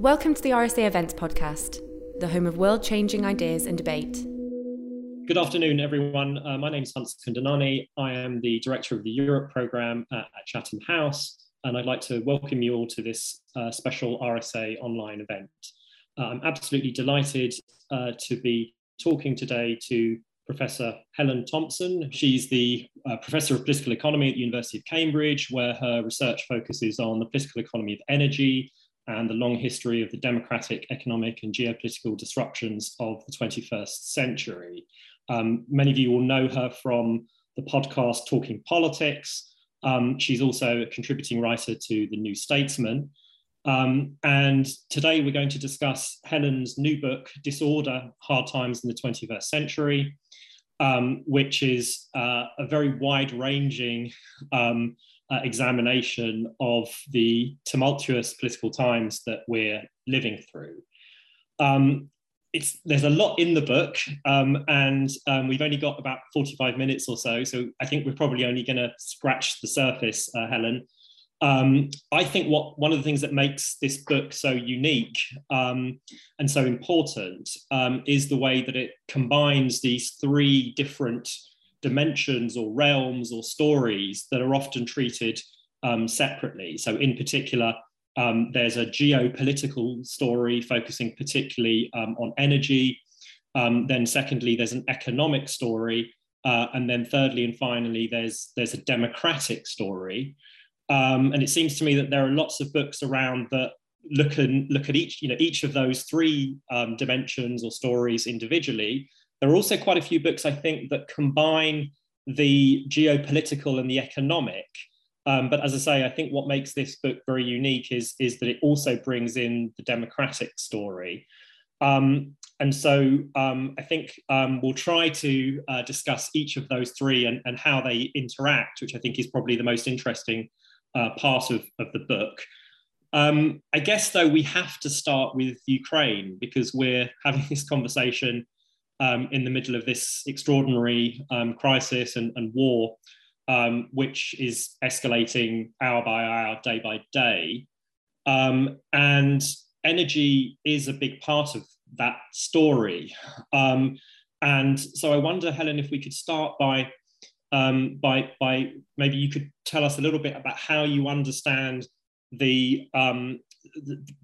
Welcome to the RSA Events Podcast, the home of world changing ideas and debate. Good afternoon, everyone. Uh, my name is Hans Kundnani. I am the director of the Europe programme at, at, Chatham House, and I'd like to welcome you all to this uh, special RSA online event. Uh, I'm absolutely delighted uh, to be talking today to Professor Helen Thompson. She's the uh, Professor of Political Economy at the University of Cambridge, where her research focuses on the political economy of energy, and the long history of the democratic, economic, and geopolitical disruptions of the 21st century. Um, many of you will know her from the podcast Talking Politics. Um, she's also a contributing writer to The New Statesman. Um, and today we're going to discuss Helen's new book, Disorder Hard Times in the 21st Century, um, which is uh, a very wide ranging um, uh, examination of the tumultuous political times that we're living through. Um, it's, there's a lot in the book, um, and um, we've only got about 45 minutes or so, so I think we're probably only going to scratch the surface, uh, Helen. Um, I think what one of the things that makes this book so unique um, and so important um, is the way that it combines these three different dimensions or realms or stories that are often treated um, separately. So, in particular, um, there's a geopolitical story focusing particularly um, on energy. Um, then, secondly, there's an economic story, uh, and then thirdly and finally, there's there's a democratic story. Um, and it seems to me that there are lots of books around that look and look at each you know each of those three um, dimensions or stories individually there are also quite a few books, I think, that combine the geopolitical and the economic. Um, but as I say, I think what makes this book very unique is, is that it also brings in the democratic story. Um, and so um, I think um, we'll try to uh, discuss each of those three and, and, how they interact, which I think is probably the most interesting uh, part of, of the book. Um, I guess, though, we have to start with Ukraine because we're having this conversation um, in the middle of this extraordinary um, crisis and, and war, um, which is escalating hour by hour, day by day. Um, and energy is a big part of that story. Um, and so I wonder, Helen, if we could start by, um, by, by maybe you could tell us a little bit about how you understand the,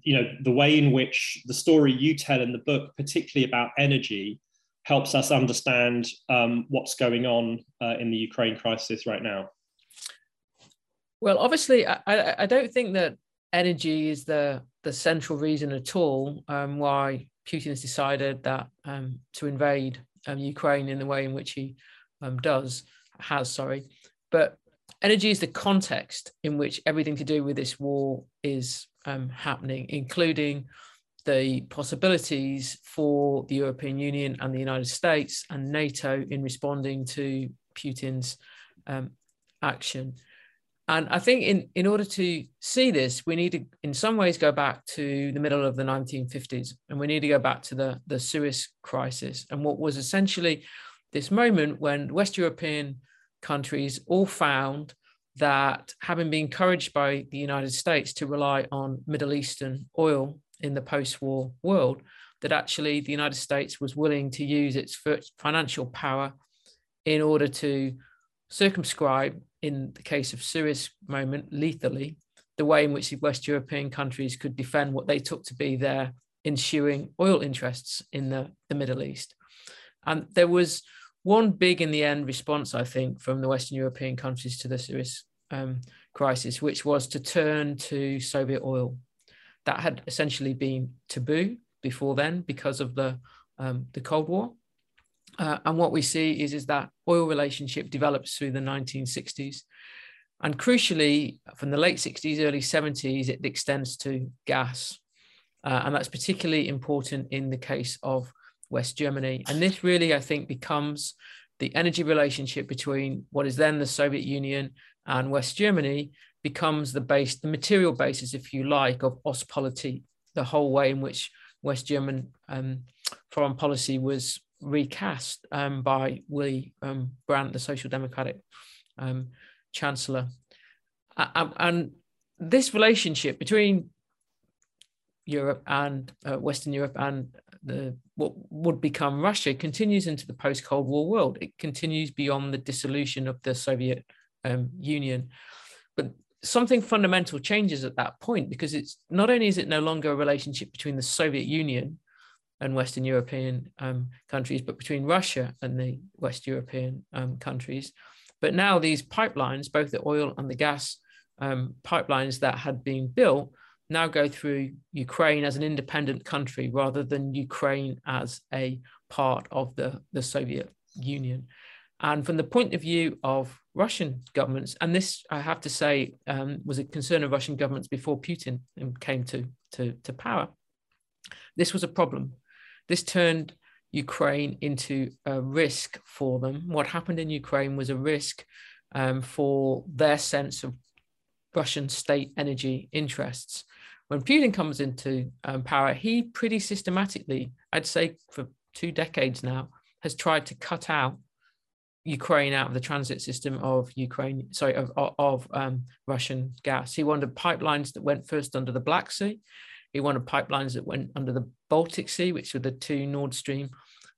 you know the way in which the story you tell in the book, particularly about energy, helps us understand um, what's going on uh, in the Ukraine crisis right now? Well, obviously, I, I don't think that energy is the the central reason at all um, why Putin has decided that um, to invade um, Ukraine in the way in which he um, does has sorry, but energy is the context in which everything to do with this war is um, happening, including the possibilities for the European Union and the United States and NATO in responding to Putin's um, action. And I think in, in order to see this, we need to, in some ways, go back to the middle of the 1950s, and we need to go back to the, the Suez crisis and what was essentially this moment when West European countries all found that having been encouraged by the United States to rely on Middle Eastern oil in the post-war world that actually the United States was willing to use its financial power in order to circumscribe, in the case of Suez moment, lethally, the way in which the West European countries could defend what they took to be their ensuing oil interests in the, the Middle East. And there was one big, in the end, response, I think, from the Western European countries to the Suez um, crisis, which was to turn to Soviet oil that had essentially been taboo before then because of the um, the Cold War. Uh, and what we see is, is that oil relationship develops through the 1960s. And crucially, from the late 60s, early 70s, it extends to gas. Uh, and that's particularly important in the case of West Germany. And this really, I think, becomes the energy relationship between what is then the Soviet Union and West Germany becomes the base, the material basis, if you like, of Ostpolitik, the whole way in which West German um, foreign policy was recast um, by Willy um, Brandt, the Social Democratic um, Chancellor. and this relationship between Europe and uh, Western Europe and the what would become Russia continues into the post Cold War world. It continues beyond the dissolution of the Soviet um, Union, but something fundamental changes at that point because it's not only is it no longer a relationship between the Soviet Union and Western European um, countries, but between Russia and the West European um, countries. But now these pipelines, both the oil and the gas um, pipelines that had been built, now go through Ukraine as an independent country rather than Ukraine as a part of the, the Soviet Union. And from the point of view of Russian governments, and this I have to say um, was a concern of Russian governments before Putin came to, to, to power, this was a problem. This turned Ukraine into a risk for them. What happened in Ukraine was a risk um, for their sense of Russian state energy interests. When Putin comes into um, power, he pretty systematically, I'd say for two decades now, has tried to cut out Ukraine out of the transit system of Ukraine, sorry, of, of um, Russian gas. He wanted pipelines that went first under the Black Sea. He wanted pipelines that went under the Baltic Sea, which were the two Nord Stream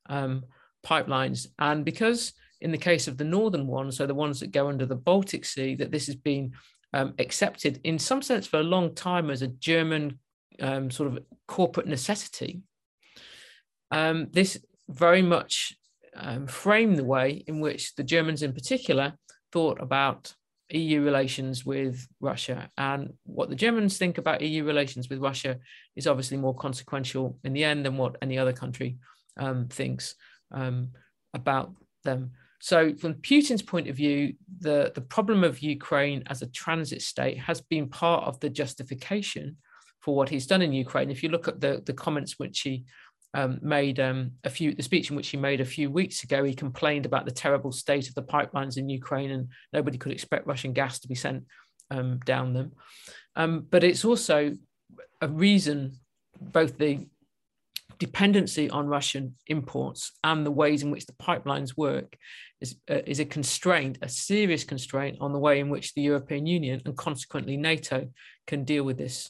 um, pipelines. And because in the case of the northern ones, so the ones that go under the Baltic Sea, that this has been um, accepted in some sense for a long time as a German um, sort of corporate necessity. Um, this very much um, framed the way in which the Germans, in particular, thought about EU relations with Russia. And what the Germans think about EU relations with Russia is obviously more consequential in the end than what any other country um, thinks um, about them. So, from Putin's point of view, the, the problem of Ukraine as a transit state has been part of the justification for what he's done in Ukraine. If you look at the, the comments which he um, made um, a few, the speech in which he made a few weeks ago, he complained about the terrible state of the pipelines in Ukraine and nobody could expect Russian gas to be sent um, down them. Um, but it's also a reason, both the dependency on Russian imports and the ways in which the pipelines work is, uh, is a constraint, a serious constraint on the way in which the European Union and consequently NATO can deal with this,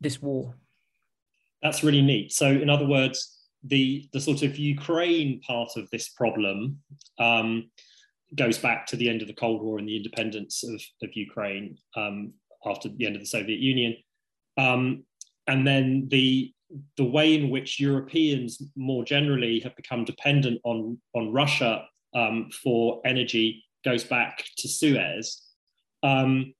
this war. That's really neat. So, in other words, the, the sort of Ukraine part of this problem um, goes back to the end of the Cold War and the independence of, of Ukraine um, after the end of the Soviet Union. Um, and then the the way in which Europeans more generally have become dependent on, on Russia um, for energy goes back to Suez. Um,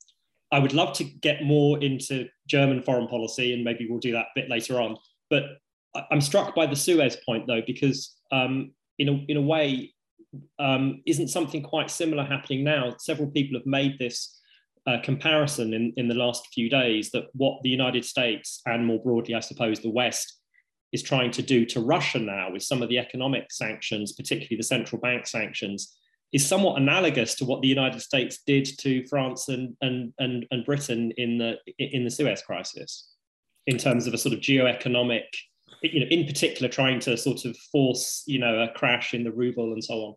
I would love to get more into German foreign policy, and maybe we'll do that a bit later on. But I'm struck by the Suez point, though, because um, in, a, in a way, um, isn't something quite similar happening now? Several people have made this uh, comparison in, in the last few days that what the United States and more broadly, I suppose, the West is trying to do to Russia now with some of the economic sanctions, particularly the central bank sanctions, is somewhat analogous to what the United States did to France and, and, and, and Britain in the, in the Suez crisis, in terms of a sort of geoeconomic, you know, in particular trying to sort of force, you know, a crash in the ruble and so on.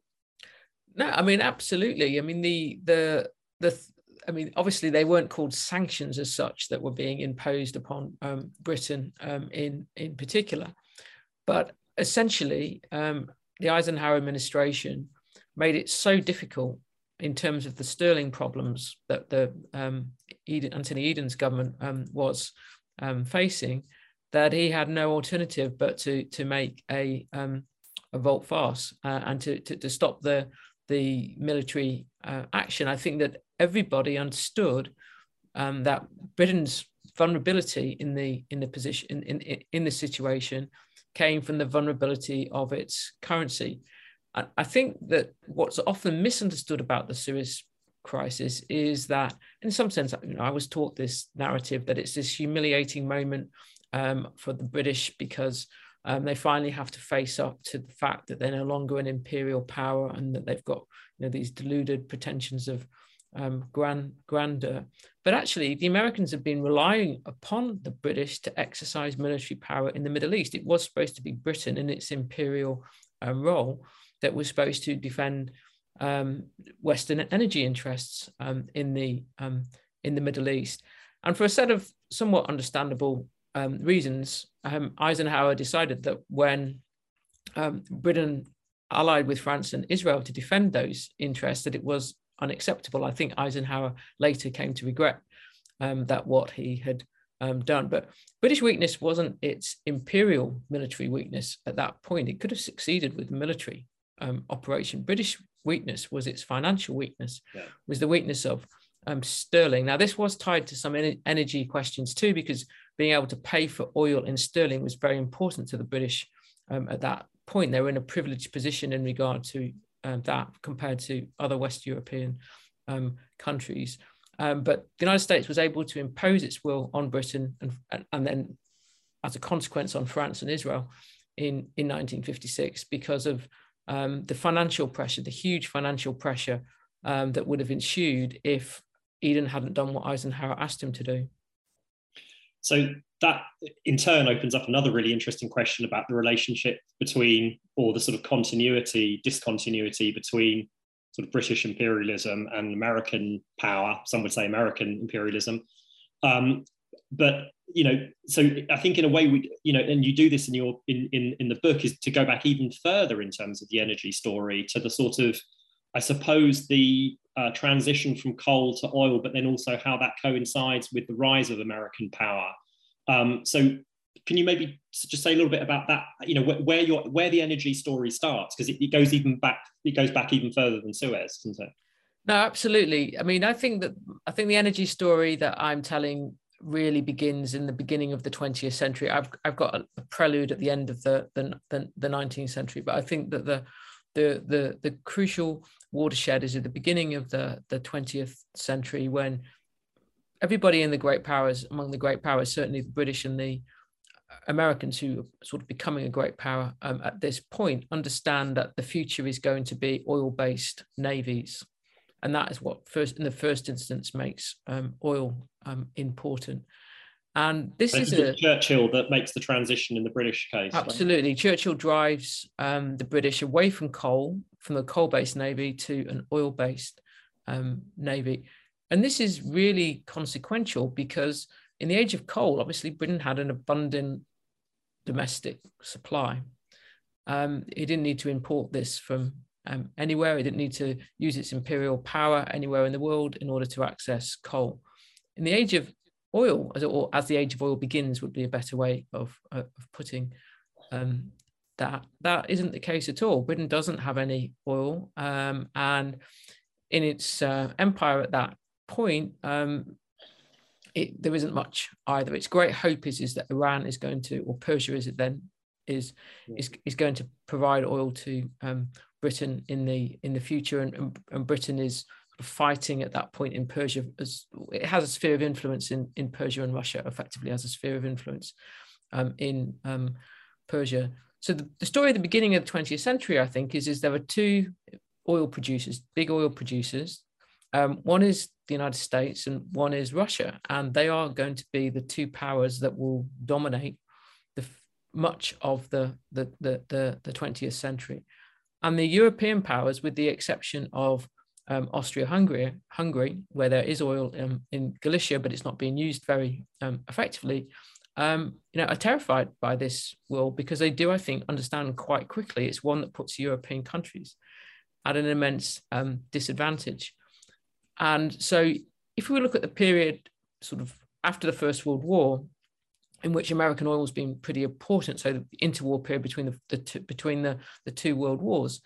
No, I mean, absolutely. I mean, the, the, the, I mean, obviously they weren't called sanctions as such that were being imposed upon um, Britain um, in in particular, but essentially um, the Eisenhower administration made it so difficult in terms of the sterling problems that the um, Eden, Anthony Eden's government um, was um, facing that he had no alternative but to to make a a volte face uh, and to, to to stop the the military uh, action. I think that everybody understood um, that Britain's vulnerability in the in the position in, in in the situation came from the vulnerability of its currency. I, think that what's often misunderstood about the Suez crisis is that, in some sense, you know, I was taught this narrative that it's this humiliating moment um, for the British because um, they finally have to face up to the fact that they're no longer an imperial power and that they've got you know, these deluded pretensions of um, grand, grandeur. But actually, the Americans have been relying upon the British to exercise military power in the Middle East. It was supposed to be Britain in its imperial um, role that was supposed to defend um, Western energy interests um, in the um, in the Middle East. And for a set of somewhat understandable um, reasons, um, Eisenhower decided that when Britain allied with France and Israel to defend those interests, that it was unacceptable. I think Eisenhower later came to regret that what he had um, done. But British weakness wasn't its imperial military weakness at that point. It could have succeeded with military um, operation. British weakness was its financial weakness, yeah. was the weakness of um, sterling. Now, this was tied to some energy questions too, because being able to pay for oil in sterling was very important to the British um, at that point. They were in a privileged position in regard to um, that compared to other West European um, countries. Um, but the United States was able to impose its will on Britain and, and, and then, as a consequence, on France and Israel in, in 1956 because of um, the financial pressure, the huge financial pressure um, that would have ensued if Eden hadn't done what Eisenhower asked him to do. So that in turn opens up another really interesting question about the relationship between, or the sort of continuity, discontinuity between sort of British imperialism and American power. Some would say American imperialism. Um, but you know, so I think in a way we, you know, and you do this in your in in in the book is to go back even further in terms of the energy story to the sort of, I suppose the uh, transition from coal to oil, but then also how that coincides with the rise of American power. Um, so can you maybe just say a little bit about that you know where, where your where the energy story starts? Because it, it, goes even back it goes back even further than suez doesn't it? No absolutely. I mean i think that i think the energy story that i'm telling really begins in the beginning of the 20th century. I've, I've got a, prelude at the end of the, the the, the 19th century but i think that the the the, the crucial watershed is at the beginning of the the 20th century when everybody in the great powers among the great powers certainly the british and the Americans who are sort of becoming a great power um, at this point understand that the future is going to be oil-based navies, and that is what first, in the first instance, makes um, oil um, important. And this is a, Churchill that makes the transition in the British case. Absolutely, right? Churchill drives um, the British away from coal, from the coal-based navy to an oil-based um, navy, and this is really consequential because in the age of coal, obviously Britain had an abundant domestic supply. Um, he didn't need to import this from um, anywhere. It didn't need to use its imperial power anywhere in the world in order to access coal. In the age of oil, as, or as the age of oil begins, would be a better way of, of putting um, that. That isn't the case at all. Britain doesn't have any oil, um, and in its uh, empire at that point, um, it, there isn't much either. Its great hope is is that Iran is going to, or Persia is it then, is is is going to provide oil to um, Britain in the in the future, and, and, Britain is fighting at that point in Persia as it has a sphere of influence in in Persia and Russia effectively has a sphere of influence um, in um, Persia. So the, the story at the beginning of the 20th century, I think, is is there are two oil producers, big oil producers. Um, one is the United States and one is Russia. And they are going to be the two powers that will dominate the much of the, the, the, the, the 20th century. And the European powers, with the exception of um, Austria-Hungary, Hungary, where there is oil um, in Galicia, but it's not being used very um, effectively, um, you know, are terrified by this will because they do, I think, understand quite quickly it's one that puts European countries at an immense um, disadvantage. And so, if we look at the period sort of after the First World War, in which American oil has been pretty important, so the interwar period between the, the two, between the, the two world wars,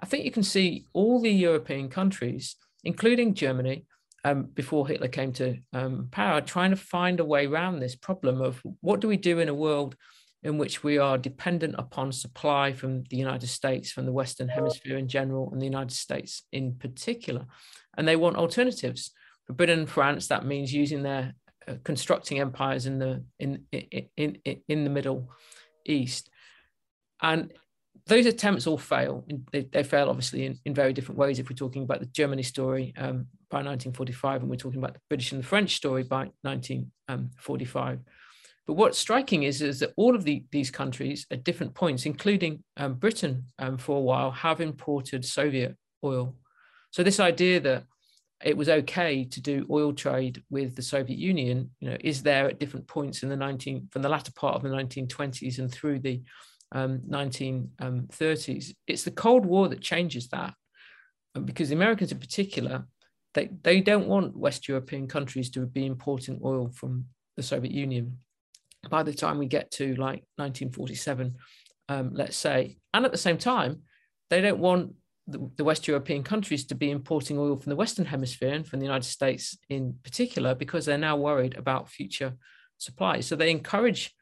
I think you can see all the European countries, including Germany, um, before Hitler came to um, power, trying to find a way around this problem of what do we do in a world in which we are dependent upon supply from the United States, from the Western Hemisphere in general, and the United States in particular. And they want alternatives. For Britain and France, that means using their uh, constructing empires in the in, in in in the Middle East, and those attempts all fail. They, they fail obviously in, in very different ways. If we're talking about the Germany story um, by 1945, and we're talking about the British and the French story by 1945. But what's striking is, is that all of the, these countries at different points, including um, Britain um, for a while, have imported Soviet oil so this idea that it was okay to do oil trade with the Soviet Union, you know, is there at different points in the 19 from the latter part of the 1920s and through the um, 1930s. It's the Cold War that changes that, because the Americans in particular, they they don't want West European countries to be importing oil from the Soviet Union. By the time we get to like 1947, um, let's say, and at the same time, they don't want the, West European countries to be importing oil from the Western Hemisphere and from the United States in particular, because they're now worried about future supplies. So they encourage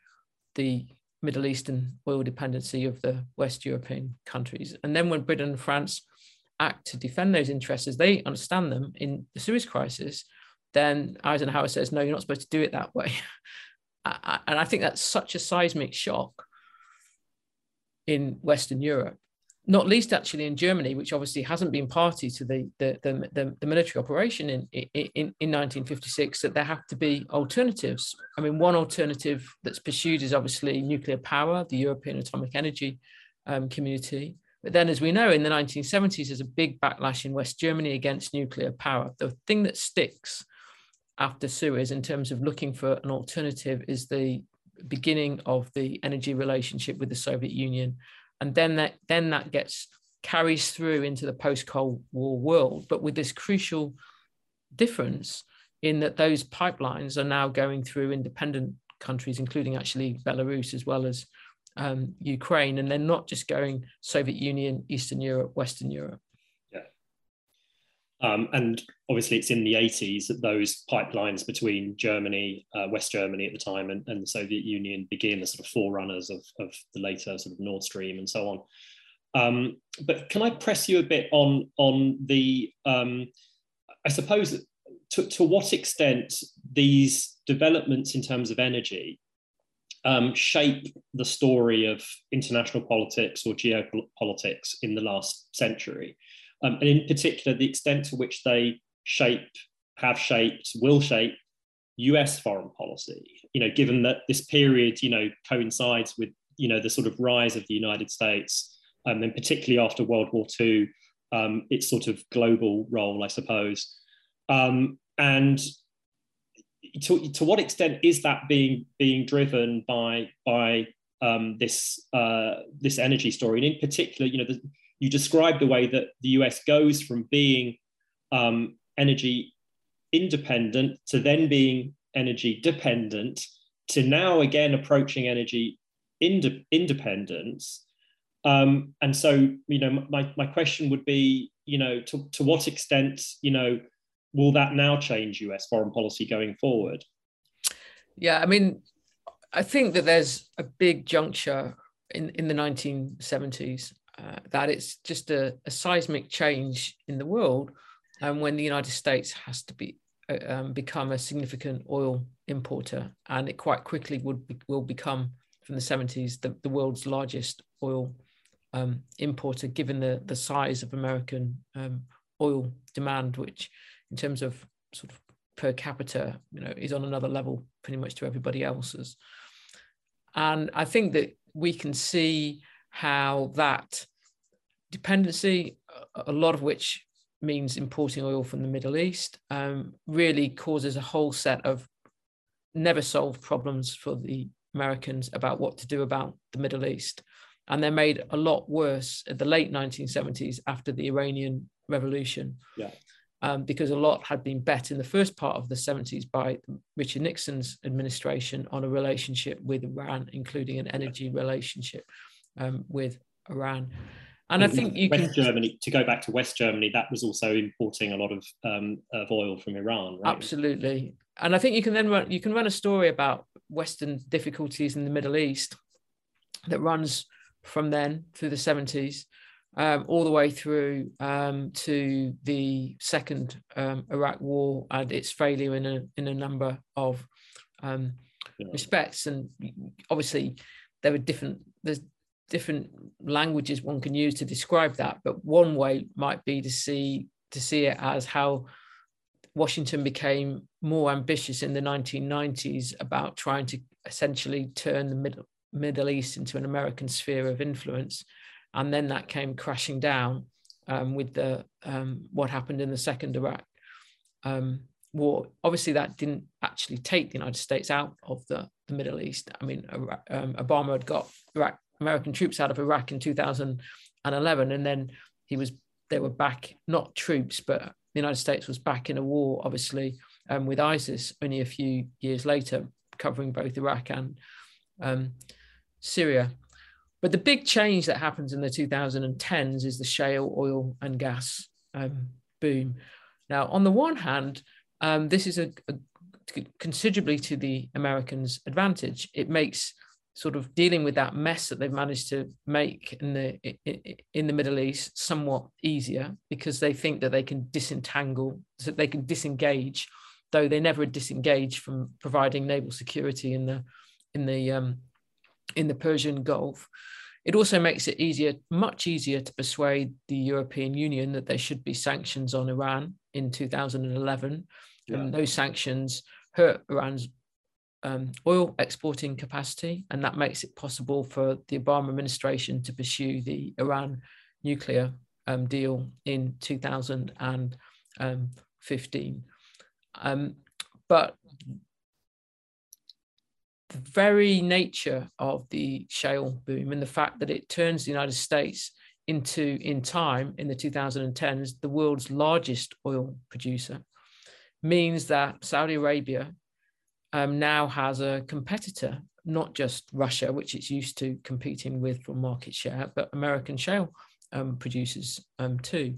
the Middle Eastern oil dependency of the West European countries. And then when Britain and France act to defend those interests as they understand them in the Suez crisis, then Eisenhower says, no, you're not supposed to do it that way. and I think that's such a seismic shock in Western Europe not least actually in Germany, which obviously hasn't been party to the the, the, the, the military operation in, in, in 1956, that there have to be alternatives. I mean, one alternative that's pursued is obviously nuclear power, the European Atomic Energy um, Community. But then, as we know, in the 1970s, there's a big backlash in West Germany against nuclear power. The thing that sticks after Suez in terms of looking for an alternative is the beginning of the energy relationship with the Soviet Union and then that then that gets carries through into the post-Cold War world, but with this crucial difference in that those pipelines are now going through independent countries, including actually Belarus as well as um, Ukraine, and they're not just going Soviet Union, Eastern Europe, Western Europe. Um, and obviously, it's in the 80s that those pipelines between Germany, uh, West Germany at the time, and, and, the Soviet Union begin the sort of forerunners of, of the later sort of Nord Stream and so on. Um, but can I press you a bit on on the? Um, I suppose to, to what extent these developments in terms of energy um, shape the story of international politics or geopolitics in the last century, um, and in particular the extent to which they shape, have shaped, will shape US foreign policy. You know, given that this period, you know, coincides with, you know, the sort of rise of the United States, um, and particularly after World War II, um, its sort of global role, I suppose. Um, and to, to what extent is that being being driven by by um, this uh, this energy story? And in particular, you know, the, you describe the way that the US goes from being um, energy independent to then being energy dependent to now again approaching energy ind- independence. Um, and so, you know, my, my question would be, you know, to, to what extent, you know, will that now change US foreign policy going forward? Yeah, I mean, I think that there's a big juncture in, in the 1970s uh, that it's just a, a, seismic change in the world and when the United States has to be uh, um, become a significant oil importer, and it quite quickly would be, will become from the 70s the, the world's largest oil um, importer, given the the size of American um, oil demand, which in terms of sort of per capita, you know, is on another level pretty much to everybody else's. And I think that we can see how that dependency, a lot of which means importing oil from the Middle East, um, really causes a whole set of never solved problems for the Americans about what to do about the Middle East. And they're made a lot worse at the late 1970s after the Iranian Revolution. Yeah. Um, because a lot had been bet in the first part of the 70s by Richard Nixon's administration on a relationship with Iran, including an energy relationship um, with Iran. And I think you West can Germany to go back to West Germany, that was also importing a lot of um, of oil from Iran. Right? Absolutely, and I think you can then run you can run a story about Western difficulties in the Middle East that runs from then through the seventies. Um, all the way through um, to the second um, Iraq War and its failure in a in a number of um, yeah. respects, and obviously there were different. There's different languages one can use to describe that but one way might be to see to see it as how Washington became more ambitious in the 1990s about trying to essentially turn the Middle, Middle East into an American sphere of influence. And then that came crashing down um, with the um, what happened in the second Iraq um, war. Obviously, that didn't actually take the United States out of the, the Middle East. I mean, um, Obama had got Iraq, American troops out of Iraq in 2011, and then he was they were back, not troops, but the United States was back in a war, obviously, um, with ISIS only a few years later, covering both Iraq and um, Syria. But the big change that happens in the 2010s is the shale oil and gas um, boom. Now, on the one hand, um, this is a, a, considerably to the Americans' advantage. It makes sort of dealing with that mess that they've managed to make in the in the Middle East somewhat easier because they think that they can disentangle, so they can disengage, though they never disengage from providing naval security in the in the um, in the Persian Gulf. It also makes it easier, much easier to persuade the European Union that there should be sanctions on Iran in 2011. Yeah. And those sanctions hurt Iran's um, oil exporting capacity, and that makes it possible for the Obama administration to pursue the Iran nuclear um, deal in 2015. Um, but the very nature of the shale boom and the fact that it turns the United States into, in time, in the 2010s, the world's largest oil producer, means that Saudi Arabia um, now has a competitor, not just Russia, which it's used to competing with for market share, but American shale um, producers um, too.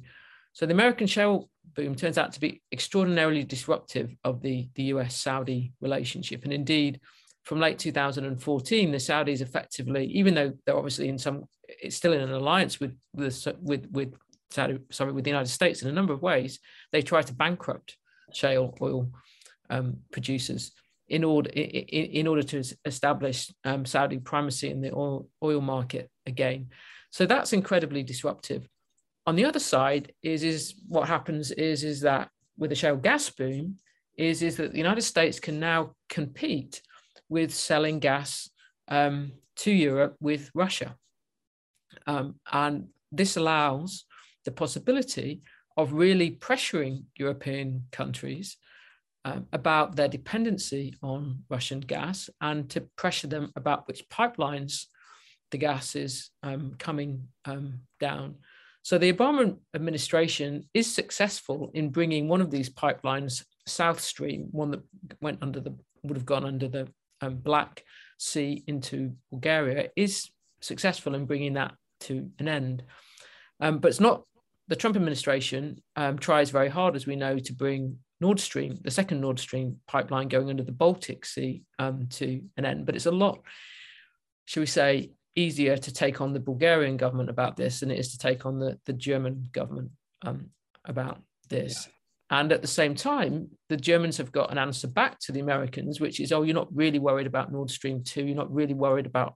So the American shale boom turns out to be extraordinarily disruptive of the, the US Saudi relationship. And indeed, from late 2014, the Saudis effectively, even though they're obviously in some, it's still in an alliance with with with, with Saudi, sorry, with the United States in a number of ways, they try to bankrupt shale oil um, producers in order in, order to establish um, Saudi primacy in the oil, oil market again. So that's incredibly disruptive. On the other side is is what happens is is that with the shale gas boom is is that the United States can now compete with selling gas um, to Europe with Russia, um, and this allows the possibility of really pressuring European countries um, about their dependency on Russian gas and to pressure them about which pipelines the gas is um, coming um, down. So the Obama administration is successful in bringing one of these pipelines, South Stream, one that went under the would have gone under the um, Black Sea into Bulgaria, is successful in bringing that to an end. Um, but it's not the Trump administration um, tries very hard, as we know, to bring Nord Stream, the second Nord Stream pipeline going under the Baltic Sea um, to an end. But it's a lot, should we say, easier to take on the Bulgarian government about this than it is to take on the, the German government um, about this. Yeah. And at the same time, the Germans have got an answer back to the Americans, which is, oh, you're not really worried about Nord Stream 2. You're not really worried about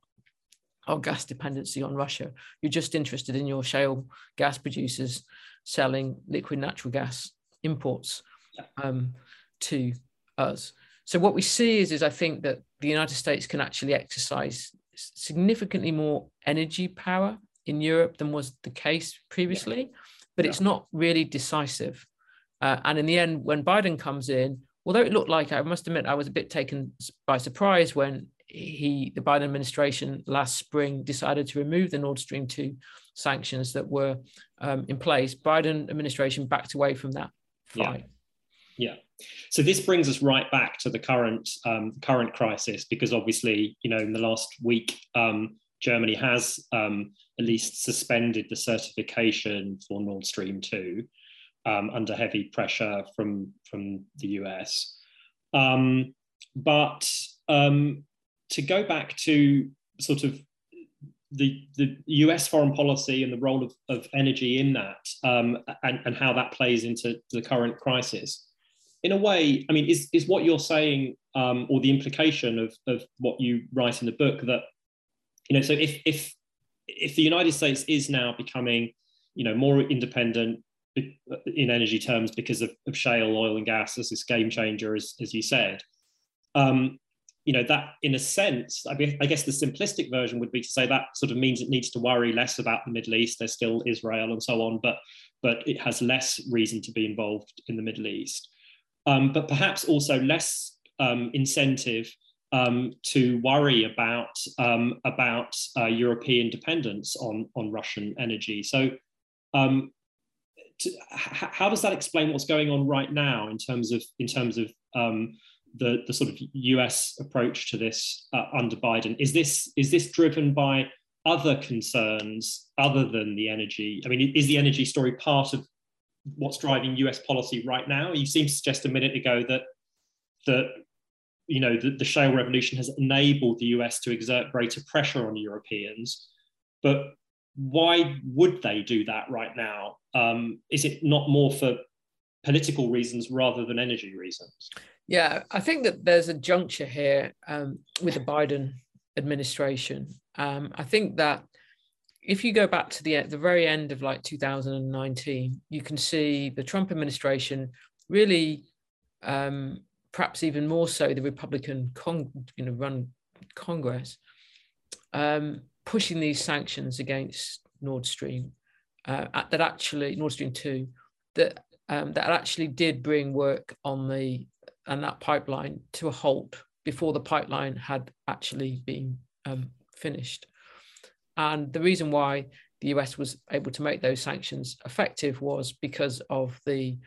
our gas dependency on Russia. You're just interested in your shale gas producers selling liquid natural gas imports um, to us. So what we see is, is I think that the United States can actually exercise significantly more energy power in Europe than was the case previously, yeah. but yeah. it's not really decisive. Uh, and in the end, when Biden comes in, although it looked like I must admit I was a bit taken by surprise when he, the Biden administration last spring decided to remove the Nord Stream 2 sanctions that were um, in place. Biden administration backed away from that fight. Yeah. Yeah. So this brings us right back to the current um, current crisis because obviously, you know, in the last week, um, Germany has um, at least suspended the certification for Nord Stream two um, under heavy pressure from from the US. Um, but um, to go back to sort of the, the US foreign policy and the role of, of energy in that and, and how that plays into the current crisis in a way, I mean, is, is what you're saying um, or the implication of, of what you write in the book that, you know, so if, if, if the United States is now becoming, you know, more independent in energy terms because of, of shale oil and gas as this game changer, as, as you said, um, you know, that in a sense, I, I guess the simplistic version would be to say that sort of means it needs to worry less about the Middle East. There's still Israel and so on, but but it has less reason to be involved in the Middle East. Um, but perhaps also less um, incentive um, to worry about um, about uh, European dependence on on Russian energy. So, um, to, how does that explain what's going on right now in terms of in terms of um, the the sort of US approach to this uh, under Biden? Is this is this driven by other concerns other than the energy? I mean, is the energy story part of what's driving US policy right now? You seem to suggest a minute ago that that you know, the, the shale revolution has enabled the US to exert greater pressure on Europeans. But why would they do that right now? Um, is it not more for political reasons rather than energy reasons? Yeah, I think that there's a juncture here um, with the Biden administration. Um, I think that if you go back to the the very end of like 2019, you can see the Trump administration really um, perhaps even more so the Republican con- you know, run Congress, um, pushing these sanctions against Nord Stream uh, that actually Nord Stream two that um, that actually did bring work on the and that pipeline to a halt before the pipeline had actually been um, finished. And the reason why the US was able to make those sanctions effective was because of the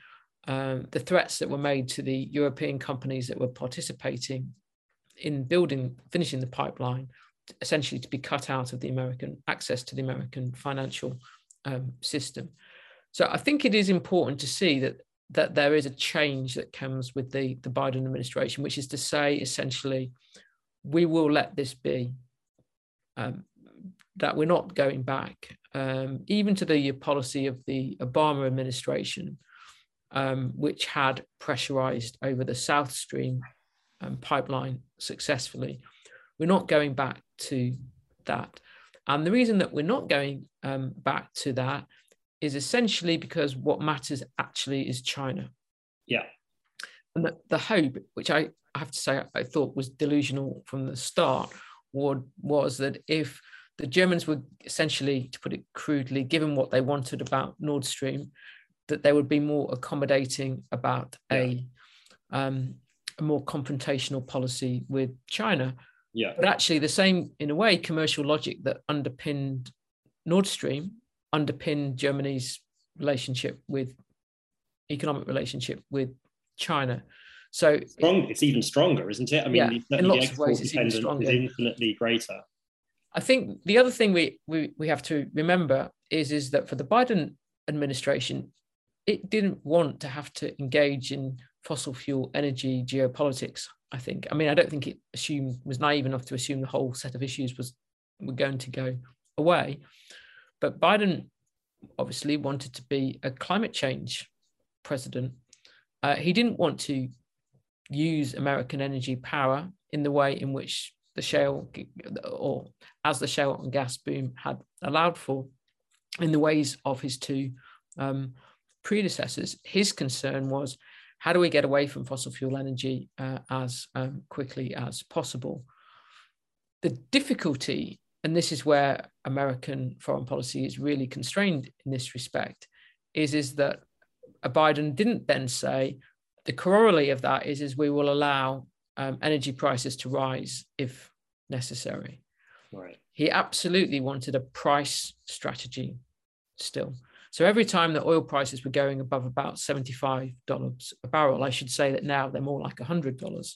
um, the threats that were made to the European companies that were participating in building, finishing the pipeline, essentially to be cut out of the American access to the American financial um, system. So I think it is important to see that that there is a change that comes with the, the Biden administration, which is to say, essentially, we will let this be. Um, that we're not going back, um, even to the policy of the Obama administration, um, which had pressurized over the South Stream um, pipeline successfully. We're not going back to that. And the reason that we're not going um, back to that is essentially because what matters actually is China. Yeah. And the, the hope, which I, I have to say I thought was delusional from the start, was, was that if the Germans were essentially, to put it crudely, given what they wanted about Nord Stream, that they would be more accommodating about yeah. a, um, a more confrontational policy with China. Yeah. But actually, the same, in a way, commercial logic that underpinned Nord Stream underpinned Germany's relationship with economic relationship with China. So Strong, it's even stronger, isn't it? I mean, yeah, in lots of ways, it's even stronger. is infinitely greater. I think the other thing we, we we have to remember is is that for the Biden administration, it didn't want to have to engage in fossil fuel energy geopolitics. I think. I mean, I don't think it assumed was naive enough to assume the whole set of issues was were going to go away. But Biden obviously wanted to be a climate change president. Uh, he didn't want to use American energy power in the way in which the shale or as the shale and gas boom had allowed for in the ways of his two um, predecessors, his concern was how do we get away from fossil fuel energy uh, as um, quickly as possible? The difficulty, and this is where American foreign policy is really constrained in this respect, is, is that Biden didn't then say the corollary of that is, is we will allow um, energy prices to rise if necessary. Right. He absolutely wanted a price strategy still. So every time the oil prices were going above about $75 a barrel, I should say that now they're more like $100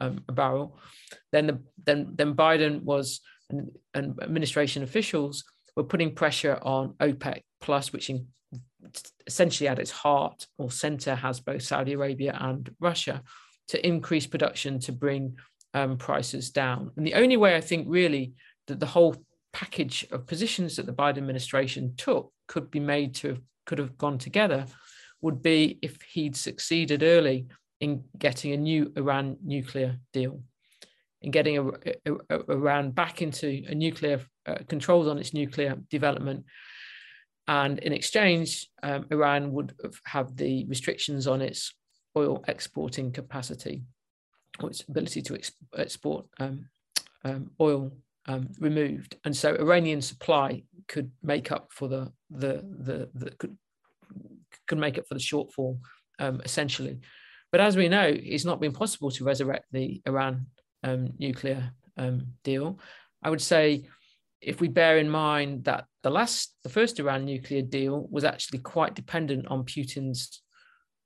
um, a barrel, then, the, then, then Biden was, and, and administration officials were putting pressure on OPEC plus, which in, essentially at its heart or center has both Saudi Arabia and Russia, to increase production to bring um, prices down. And the only way I think really that the whole package of positions that the Biden administration took could be made to could have gone together would be if he'd succeeded early in getting a new Iran nuclear deal, in getting Iran back into a nuclear uh, controls on its nuclear development. And in exchange, um, Iran would have the restrictions on its oil exporting capacity or its ability to ex- export um, um, oil um, removed, and so Iranian supply could make up for the the the, the could could make up for the shortfall um, essentially. But as we know, it's not been possible to resurrect the Iran um, nuclear um, deal. I would say if we bear in mind that the last, the first Iran nuclear deal was actually quite dependent on Putin's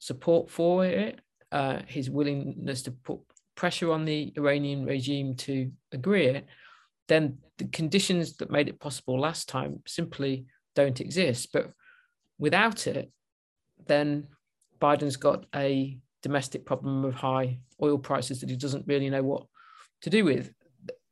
support for it, uh, his willingness to put pressure on the Iranian regime to agree it, then the conditions that made it possible last time simply don't exist. But without it, then Biden's got a domestic problem of high oil prices that he doesn't really know what to do with.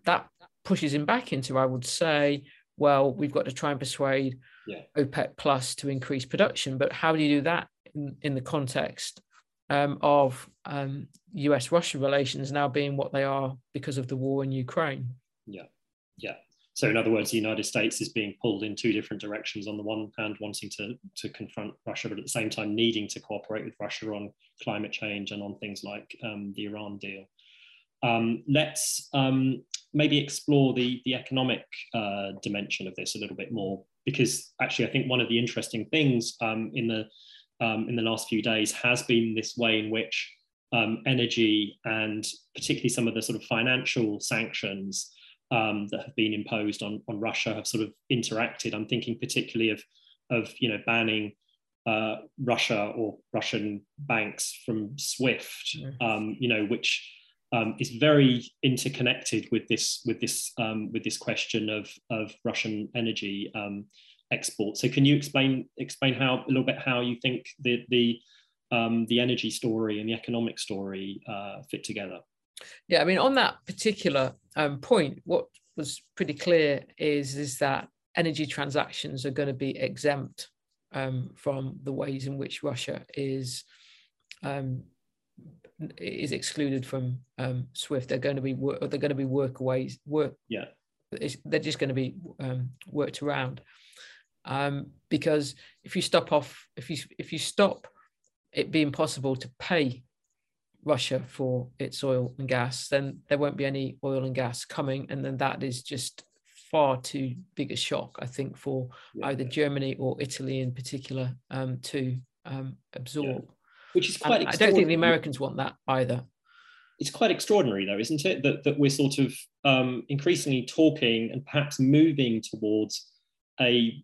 That pushes him back into, I would say, well, we've got to try and persuade yeah. OPEC Plus to increase production. But how do you do that in, in the context um, of um, US Russia relations now being what they are because of the war in Ukraine? Yeah, yeah. So, in other words, the United States is being pulled in two different directions. On the one hand, wanting to, to confront Russia, but at the same time, needing to cooperate with Russia on climate change and on things like um, the Iran deal. Um, let's um, maybe explore the, the economic uh, dimension of this a little bit more, because actually, I think one of the interesting things um, in the um, in the last few days has been this way in which um, energy and particularly some of the sort of financial sanctions um, that have been imposed on, on Russia have sort of interacted. I'm thinking particularly of, of you know, banning uh, Russia or Russian banks from SWIFT, um, you know, which um, is very interconnected with this with this um, with this question of of Russian energy um, export. So, can you explain explain how a little bit how you think the the um, the energy story and the economic story uh, fit together? Yeah, I mean, on that particular um, point, what was pretty clear is is that energy transactions are going to be exempt um, from the ways in which Russia is um, is excluded from um, SWIFT. They're going to be they're going to be workaways work. Yeah, they're just going to be um, worked around um, because if you stop off if you if you stop it being possible to pay Russia for its oil and gas, then there won't be any oil and gas coming. And then that is just far too big a shock, I think, for yeah. either Germany or Italy in particular um, to um, absorb. Yeah. Which is quite. I don't think the Americans want that either. It's quite extraordinary, though, isn't it, that, that we're sort of um, increasingly talking and perhaps moving towards a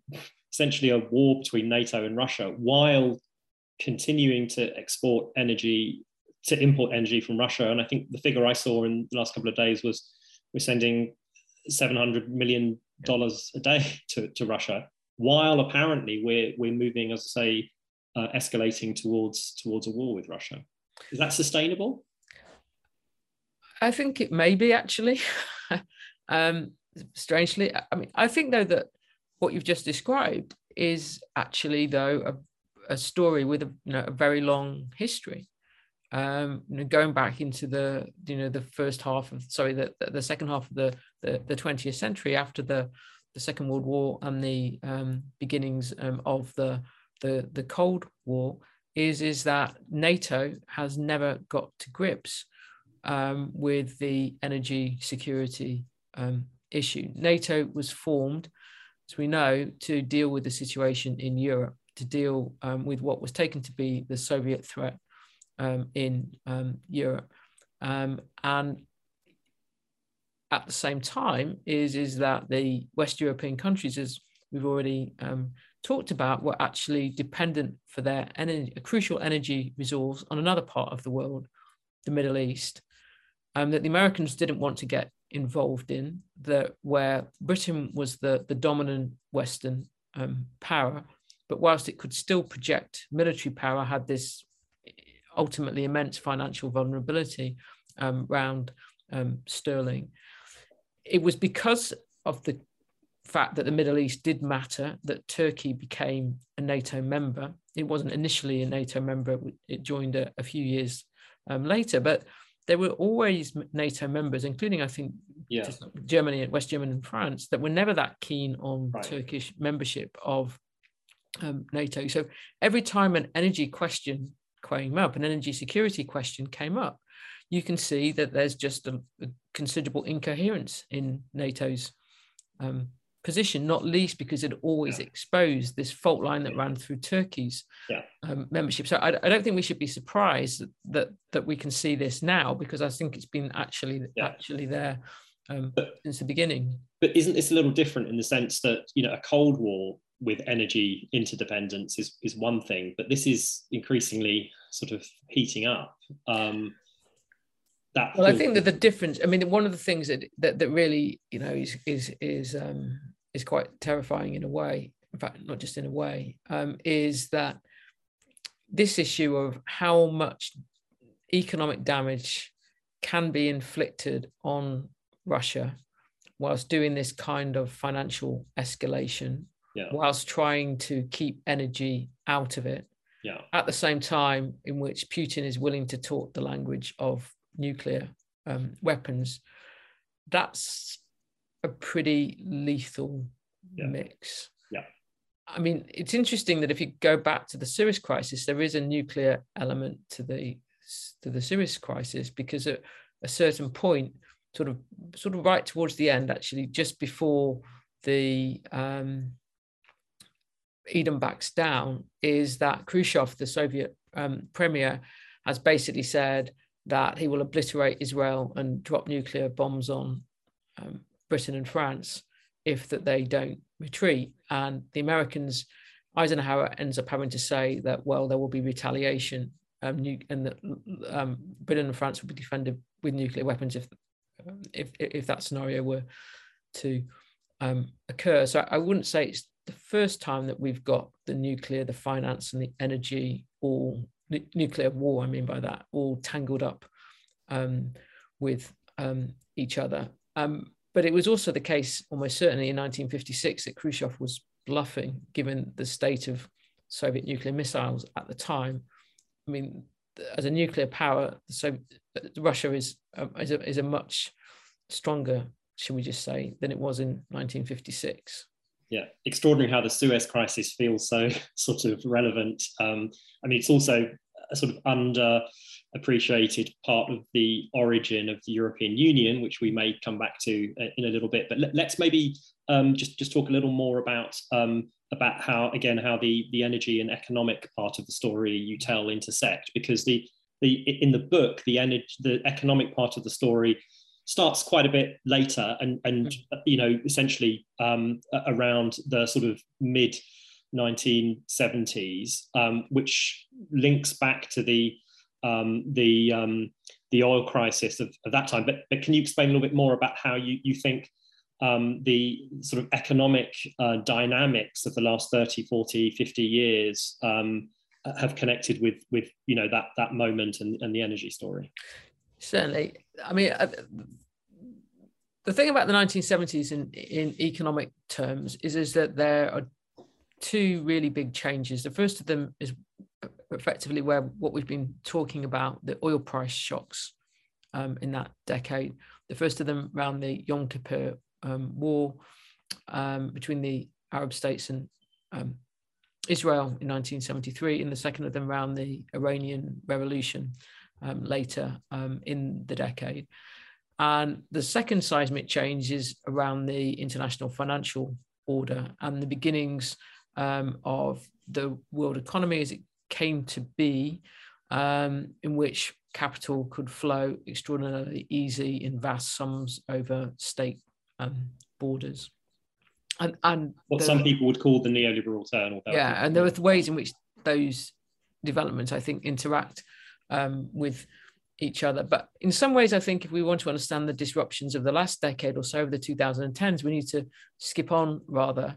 essentially a war between NATO and Russia, while continuing to export energy to import energy from Russia. And I think the figure I saw in the last couple of days was we're sending $700 million a day to, to Russia, while apparently we're, we're moving, as I say, uh, escalating towards, towards a war with Russia. Is that sustainable? I think it may be actually. um, strangely, I mean, I think though that what you've just described is actually though a, a story with a, you know, a very long history um, you know, going back into the you know the first half of sorry the the second half of the the, the 20th century after the the Second World War and the um, beginnings um, of the, the the Cold War is is that NATO has never got to grips um, with the energy security um, issue. NATO was formed, as we know, to deal with the situation in Europe, to deal um, with what was taken to be the Soviet threat um, in um, Europe. Um, and at the same time is, is that the West European countries, as we've already um, talked about, were actually dependent for their energy, a crucial energy resource on another part of the world, the Middle East, um, that the Americans didn't want to get involved in, that where Britain was the, the dominant Western um, power, but whilst it could still project military power, had this ultimately immense financial vulnerability um, around um, sterling. It was because of the fact that the Middle East did matter that Turkey became a NATO member. It wasn't initially a NATO member, it joined a, a few years um, later, but there were always NATO members, including, I think, yeah. Germany and West Germany and France, that were never that keen on right. Turkish membership of um, NATO. So every time an energy question came up, an energy security question came up, you can see that there's just a, a considerable incoherence in NATO's um, position, not least because it always yeah. exposed this fault line that ran through Turkey's yeah. um, membership. So I, I, don't think we should be surprised that, that, that we can see this now because I think it's been actually yeah. actually there um, but, since the beginning. But isn't this a little different in the sense that you know a Cold War with energy interdependence is is one thing, but this is increasingly sort of heating up. Um, well, I think that the difference. I mean, one of the things that that, that really you know is is is um, is quite terrifying in a way. In fact, not just in a way, um, is that this issue of how much economic damage can be inflicted on Russia whilst doing this kind of financial escalation, yeah. whilst trying to keep energy out of it. Yeah. At the same time, in which Putin is willing to talk the language of nuclear um, weapons, that's a pretty lethal yeah. mix. Yeah. I mean, it's interesting that if you go back to the Suez crisis, there is a nuclear element to the to the Suez crisis because at a certain point, sort of sort of right towards the end, actually, just before the um, Eden backs down, is that Khrushchev, the Soviet um, premier, has basically said that he will obliterate Israel and drop nuclear bombs on um, Britain and France if that they don't retreat. And the Americans, Eisenhower ends up having to say that well there will be retaliation, um, and that um, Britain and France will be defended with nuclear weapons if if if that scenario were to um, occur. So I wouldn't say it's the first time that we've got the nuclear, the finance, and the energy all nuclear war. I mean by that all tangled up um, with um, each other. Um, but it was also the case, almost certainly in 1956, that Khrushchev was bluffing, given the state of Soviet nuclear missiles at the time. I mean, as a nuclear power, so Russia is um, is, a, is a much stronger, should we just say, than it was in 1956 yeah, extraordinary how the Suez crisis feels so sort of relevant. Um, I mean, it's also a sort of under appreciated part of the origin of the European Union, which we may come back to uh, in a little bit. But let, us maybe um, just just talk a little more about um, about how again how the the energy and economic part of the story you tell intersect, because the the in the book the energy the economic part of the story starts quite a bit later and and mm. you know essentially um, around the sort of mid 1970s, um, which links back to the um, the um, the oil crisis of, of, that time. But, but can you explain a little bit more about how you, you think um, the sort of economic uh, dynamics of the last 30, 40, 50 years um, have connected with with you know that that moment and, and the energy story? Certainly. I mean, uh, the thing about the 1970s in, in economic terms is, is that there are two really big changes. The first of them is effectively where what we've been talking about the oil price shocks um, in that decade. The first of them around the Yom Kippur um, war um, between the Arab states and um, Israel in 1973, and the second of them around the Iranian Revolution um, later um, in the decade. And the second seismic change is around the international financial order and the beginnings um, of the world economy as it came to be, um, in which capital could flow extraordinarily easy in vast sums over state um, borders. And, and what some people would call the neoliberal turn. Yeah, and there are ways in which those developments, I think, interact um, with each other. But in some ways, I think if we want to understand the disruptions of the last decade or so of the 2010s, we need to skip on rather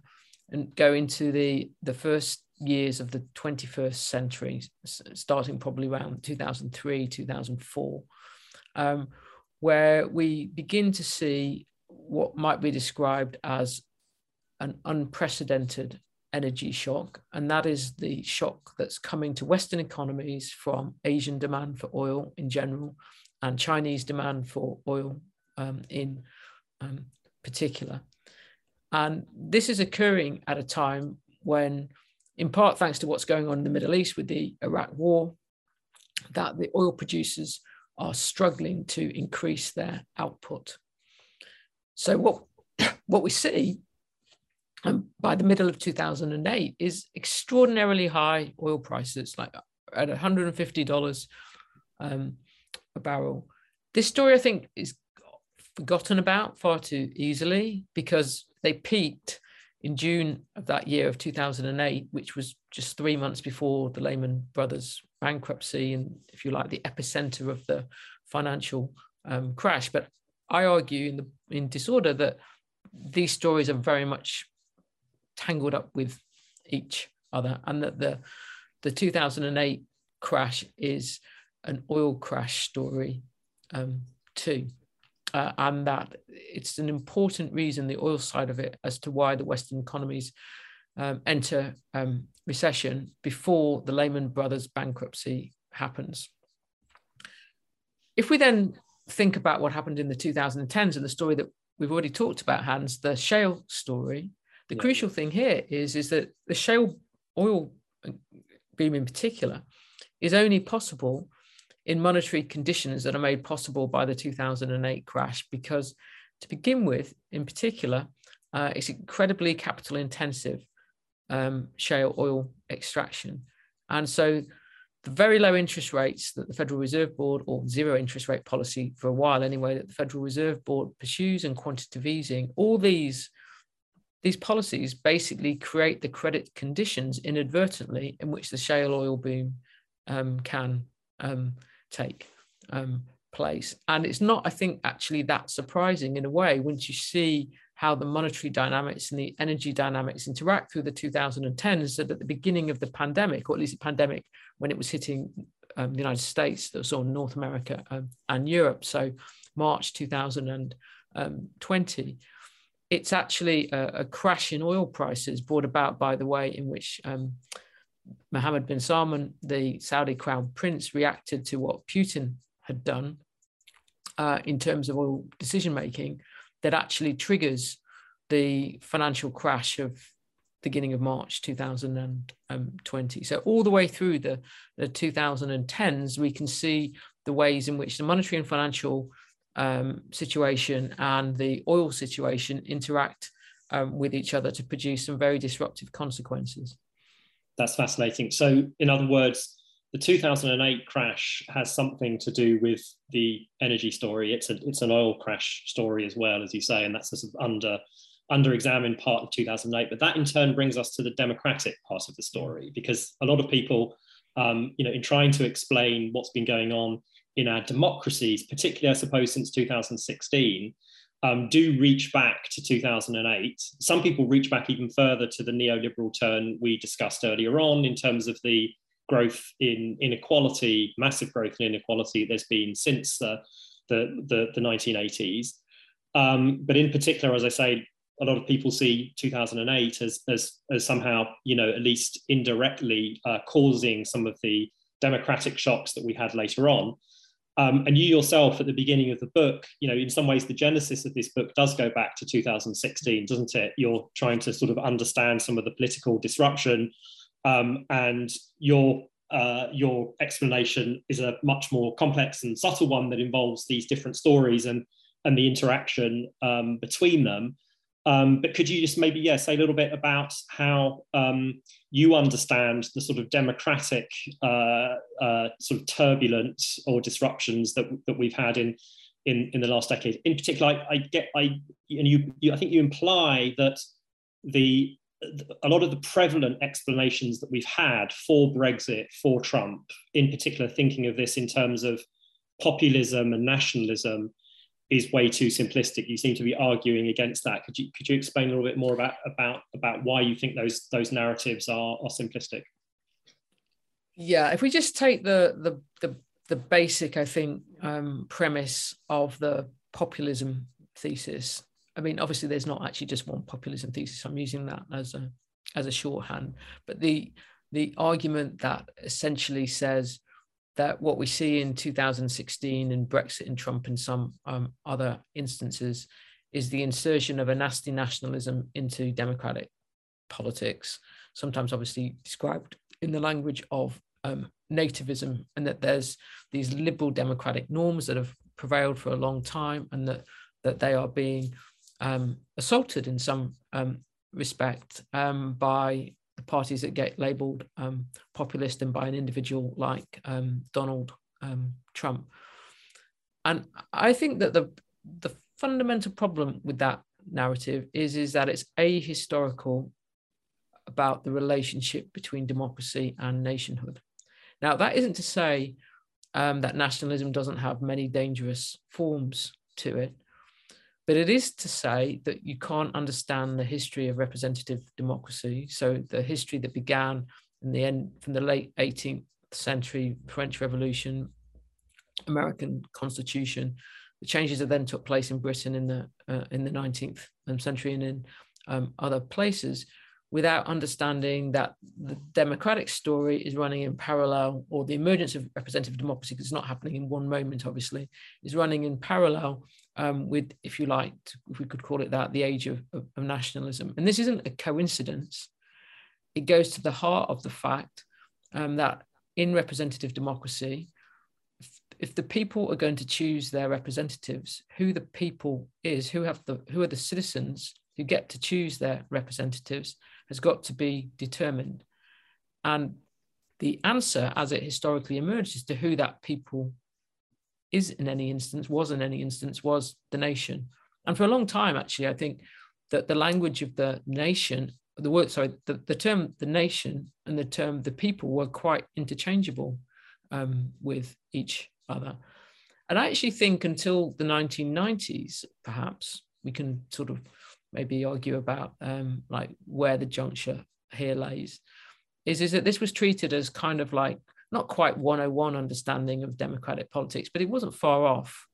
and go into the the first years of the 21st century, starting probably around 2003, 2004, um, where we begin to see what might be described as an unprecedented energy shock. And that is the shock that's coming to Western economies from Asian demand for oil in general and Chinese demand for oil um, in um, particular. And this is occurring at a time when, in part thanks to what's going on in the Middle East with the Iraq war, that the oil producers are struggling to increase their output. So what, what we see um, by the middle of 2008 is extraordinarily high oil prices, like at $150 um, a barrel. This story, I think, is forgotten about far too easily because they peaked in June of that year of 2008, which was just three months before the Lehman Brothers bankruptcy and, if you like, the epicenter of the financial um, crash. But I argue in the in disorder that these stories are very much tangled up with each other, and that the the 2008 crash is an oil crash story um, too uh, and that it's an important reason, the oil side of it, as to why the Western economies um, enter um, recession before the Lehman Brothers bankruptcy happens. If we then think about what happened in the 2010s and the story that we've already talked about, Hans, the shale story, the yeah. crucial thing here is, is that the shale oil boom in particular is only possible in monetary conditions that are made possible by the 2008 crash because to begin with in particular uh, it's incredibly capital intensive um, shale oil extraction. And so the very low interest rates that the Federal Reserve Board or zero interest rate policy for a while anyway that the Federal Reserve Board pursues and quantitative easing all these these policies basically create the credit conditions inadvertently in which the shale oil boom um, can um, take um, place. And it's not, I think, actually that surprising in a way once you see how the monetary dynamics and the energy dynamics interact through the 2010s. That at the beginning of the pandemic, or at least the pandemic when it was hitting um, the United States, that on North America um, and Europe. So March 2020 it's actually a, a, crash in oil prices brought about by the way in which um, Mohammed bin Salman, the Saudi crown prince, reacted to what Putin had done uh, in terms of oil decision making that actually triggers the financial crash of beginning of March 2020. So all the way through the, the 2010s, we can see the ways in which the monetary and financial um, situation and the oil situation interact um, with each other to produce some very disruptive consequences that's fascinating. So, in other words, the 2008 crash has something to do with the energy story. It's a it's an oil crash story as well, as you say, and that's a sort of under under examined part of 2008. But that in turn brings us to the democratic part of the story, because a lot of people, um, you know, in trying to explain what's been going on in our democracies, particularly I suppose since 2016, um, do reach back to 2008. Some people reach back even further to the neoliberal turn we discussed earlier on in terms of the growth in inequality, massive growth in inequality there's been since uh, the, the, the 1980s. Um, but in particular, as I say, a lot of people see 2008 as, as, as somehow, you know, at least indirectly uh, causing some of the democratic shocks that we had later on. Um, and you yourself at the beginning of the book, you know, in some ways, the genesis of this book does go back to 2016, doesn't it? You're trying to sort of understand some of the political disruption, um, and your uh, your explanation is a much more complex and subtle one that involves these different stories and and the interaction um, between them. Um, but could you just maybe, yeah, say a little bit about how um, you understand the sort of democratic uh, uh, sort of turbulence or disruptions that, that we've had in, in, in the last decade? In particular, I, I get, I, and you, you, I think you imply that the, a lot of the prevalent explanations that we've had for Brexit, for Trump, in particular, thinking of this in terms of populism and nationalism, is way too simplistic. You seem to be arguing against that. Could you could you explain a little bit more about about about why you think those those narratives are are simplistic? Yeah, if we just take the the the, the basic, I think, um, premise of the populism thesis. I mean, obviously, there's not actually just one populism thesis. I'm using that as a as a shorthand, but the the argument that essentially says that what we see in 2016 and Brexit and Trump and some um, other instances is the insertion of a nasty nationalism into democratic politics, sometimes obviously described in the language of um, nativism, and that there's these liberal democratic norms that have prevailed for a long time, and that that they are being um, assaulted in some um, respect um, by parties that get labelled um, populist and by an individual like um, Donald um, Trump. And I think that the the fundamental problem with that narrative is is that it's ahistorical about the relationship between democracy and nationhood. Now, that isn't to say um, that nationalism doesn't have many dangerous forms to it, but it is to say that you can't understand the history of representative democracy. So, the history that began in the end from the late 18th century French Revolution, American Constitution, the changes that then took place in Britain in the uh, in the 19th century and in um, other places without understanding that the democratic story is running in parallel, or the emergence of representative democracy, because it's not happening in one moment, obviously, is running in parallel um, with, if you like, if we could call it that, the age of, of, of nationalism. And this isn't a coincidence. It goes to the heart of the fact um, that in representative democracy, if, if the people are going to choose their representatives, who the people is, who have the who are the citizens who get to choose their representatives, has got to be determined. And the answer, as it historically emerges to who that people is in any instance, was in any instance, was the nation. And for a long time, actually, I think that the language of the nation, the word, sorry, the, the term the nation and the term the people were quite interchangeable um, with each other. And I actually think until the 1990s, perhaps, we can sort of maybe argue about um, like where the juncture here lays is is that this was treated as kind of like not quite 101 understanding of democratic politics but it wasn't far off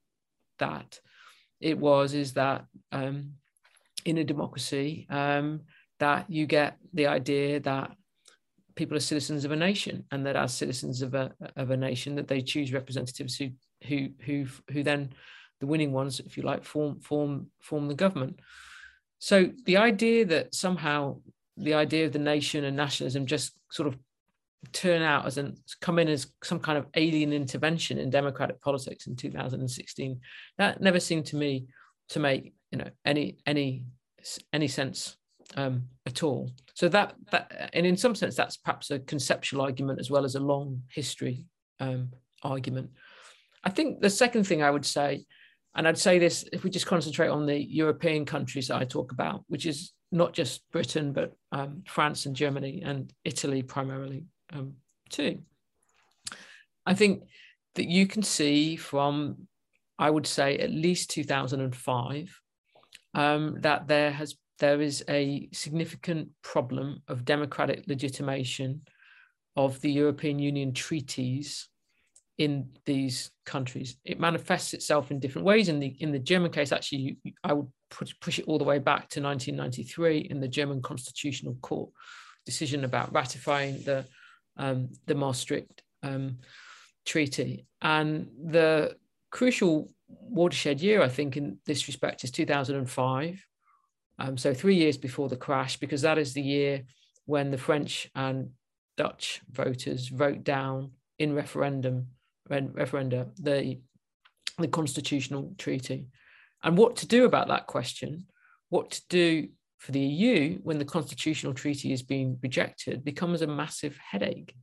that it was is that um, in a democracy um, that you get the idea that people are citizens of a nation and that as citizens of a, of a nation that they choose representatives who who who who then the winning ones if you like form form form the government. So the idea that somehow the idea of the nation and nationalism just sort of turn out as an come in as some kind of alien intervention in democratic politics in 2016 that never seemed to me to make you know any any any sense um, at all. So that that and in some sense that's perhaps a conceptual argument as well as a long history um, argument. I think the second thing i would say and I'd say this if we just concentrate on the European countries that I talk about, which is not just Britain, but um, France and Germany and Italy primarily um, too. I think that you can see from, I would say, at least 2005, um, that there has there is a significant problem of democratic legitimation of the European Union treaties in these countries. It manifests itself in different ways. In the in the German case, actually, you, I would push, push it all the way back to 1993 in the German Constitutional Court decision about ratifying the um, the Maastricht um, Treaty. And the crucial watershed year, I think, in this respect, is 2005. Um, so three years before the crash, because that is the year when the French and Dutch voters vote down in referendum referenda, the, the constitutional treaty. And what to do about that question, what to do for the EU when the constitutional treaty is being rejected becomes a massive headache.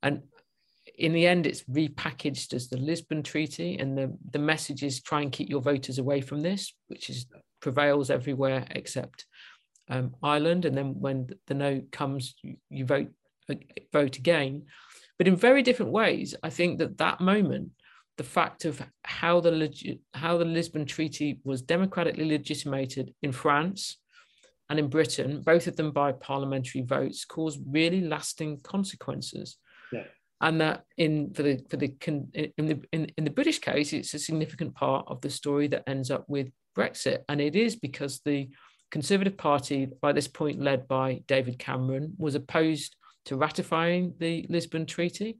And in the end, it's repackaged as the Lisbon Treaty, and the, the message is try and keep your voters away from this, which is prevails everywhere except um, Ireland. And then when the no comes, you, you vote uh, vote again. But in very different ways, I think that that moment, the fact of how the how the Lisbon Treaty was democratically legitimated in France and in Britain, both of them by parliamentary votes, caused really lasting consequences. Yeah. And that in for the for the in the in, in the British case, it's a significant part of the story that ends up with Brexit, and it is because the Conservative Party, by this point led by David Cameron, was opposed to ratifying the Lisbon Treaty.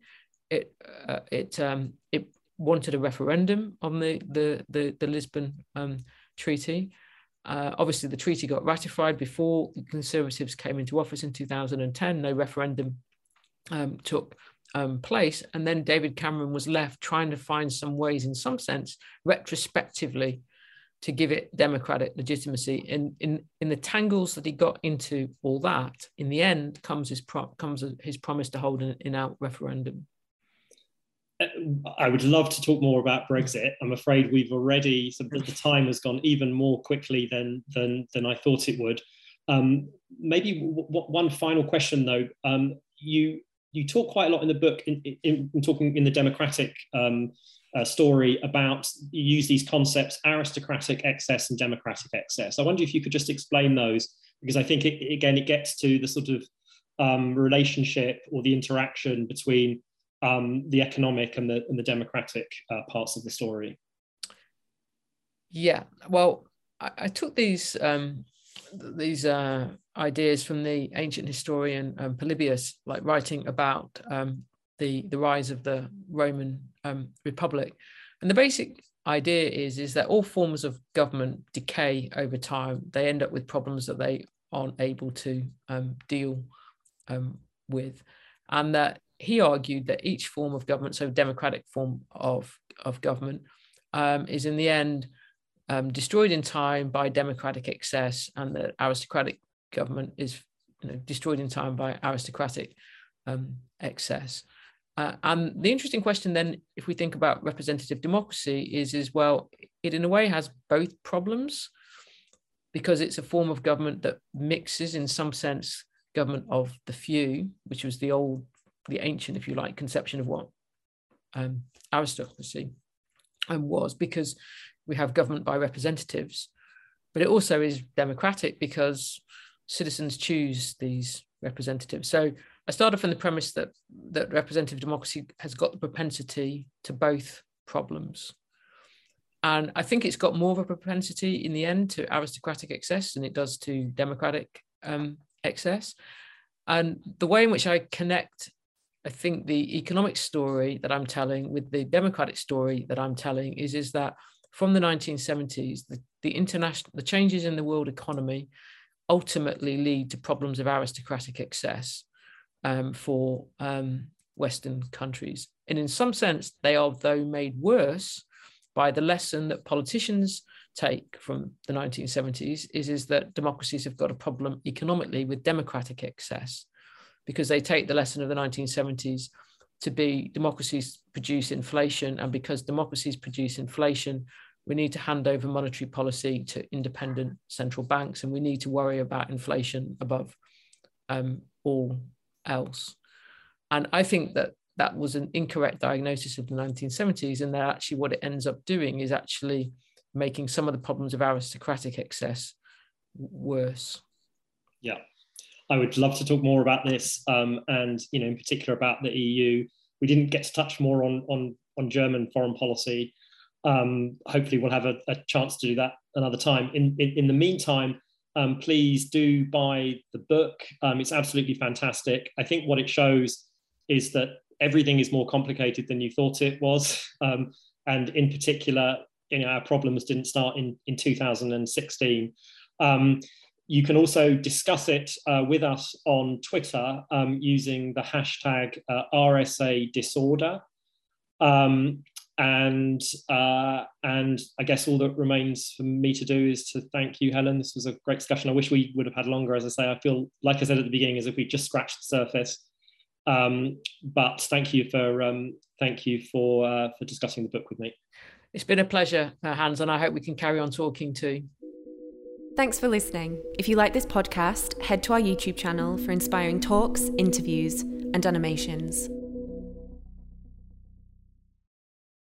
It uh, it um, it wanted a referendum on the the the, the Lisbon um, Treaty. Uh, obviously, the treaty got ratified before the Conservatives came into office in 2010. No referendum um, took um, place, and then David Cameron was left trying to find some ways, in some sense, retrospectively, to give it democratic legitimacy. In in in the tangles that he got into all that, in the end comes his pro- comes his promise to hold an in-out referendum. I would love to talk more about Brexit. I'm afraid we've already the time has gone even more quickly than than than I thought it would. Um, maybe w- w- one final question though. Um, you you talk quite a lot in the book in, in, in talking in the democratic um, uh, story about you use these concepts aristocratic excess and democratic excess. I wonder if you could just explain those because I think it, again it gets to the sort of um, relationship or the interaction between um, the economic and the and the democratic uh, parts of the story. Yeah, well, I, I took these um, these uh, ideas from the ancient historian um, Polybius, like writing about um, the the rise of the Roman um, Republic, and the basic idea is is that all forms of government decay over time. They end up with problems that they aren't able to um, deal with, and that he argued that each form of government, so democratic form of of government, um, is in the end um, destroyed in time by democratic excess, and the aristocratic government is you know, destroyed in time by aristocratic um, excess. Uh, and the interesting question then, if we think about representative democracy, is is well, it in a way has both problems because it's a form of government that mixes, in some sense, government of the few, which was the old, the ancient, if you like, conception of what um, aristocracy was, because we have government by representatives, but it also is democratic because citizens choose these representatives. So I started from the premise that that representative democracy has got the propensity to both problems. And I think it's got more of a propensity in the end to aristocratic excess than it does to democratic um, excess. And the way in which I connect, I think, the economic story that I'm telling with the democratic story that I'm telling is, is that from the 1970s, the, the international the changes in the world economy ultimately lead to problems of aristocratic excess um, for um, Western countries. And in some sense, they are, though, made worse by the lesson that politicians take from the 1970s is, is that democracies have got a problem economically with democratic excess because they take the lesson of the 1970s to be democracies produce inflation. And because democracies produce inflation, we need to hand over monetary policy to independent central banks and we need to worry about inflation above um, all else. And I think that that was an incorrect diagnosis of the 1970s, and that actually what it ends up doing is actually making some of the problems of aristocratic excess worse. Yeah, I would love to talk more about this, um, and you know, in particular about the EU. We didn't get to touch more on on on German foreign policy. Um, hopefully, we'll have a, a, chance to do that another time. In in, in the meantime, um, please do buy the book. Um, it's absolutely fantastic. I think what it shows is that everything is more complicated than you thought it was. Um, and in particular, you know, our problems didn't start in, in 2016. Um, you can also discuss it uh, with us on Twitter um, using the hashtag uh, RSA disorder. Um, and uh, and I guess all that remains for me to do is to thank you, Helen. This was a great discussion. I wish we would have had longer. As I say, I feel like I said at the beginning, as if we just scratched the surface. Um, but thank you for um, thank you for uh, for discussing the book with me. It's been a pleasure, uh, Hans, and I hope we can carry on talking too. Thanks for listening. If you like this podcast, head to our YouTube channel for inspiring talks, interviews, and animations.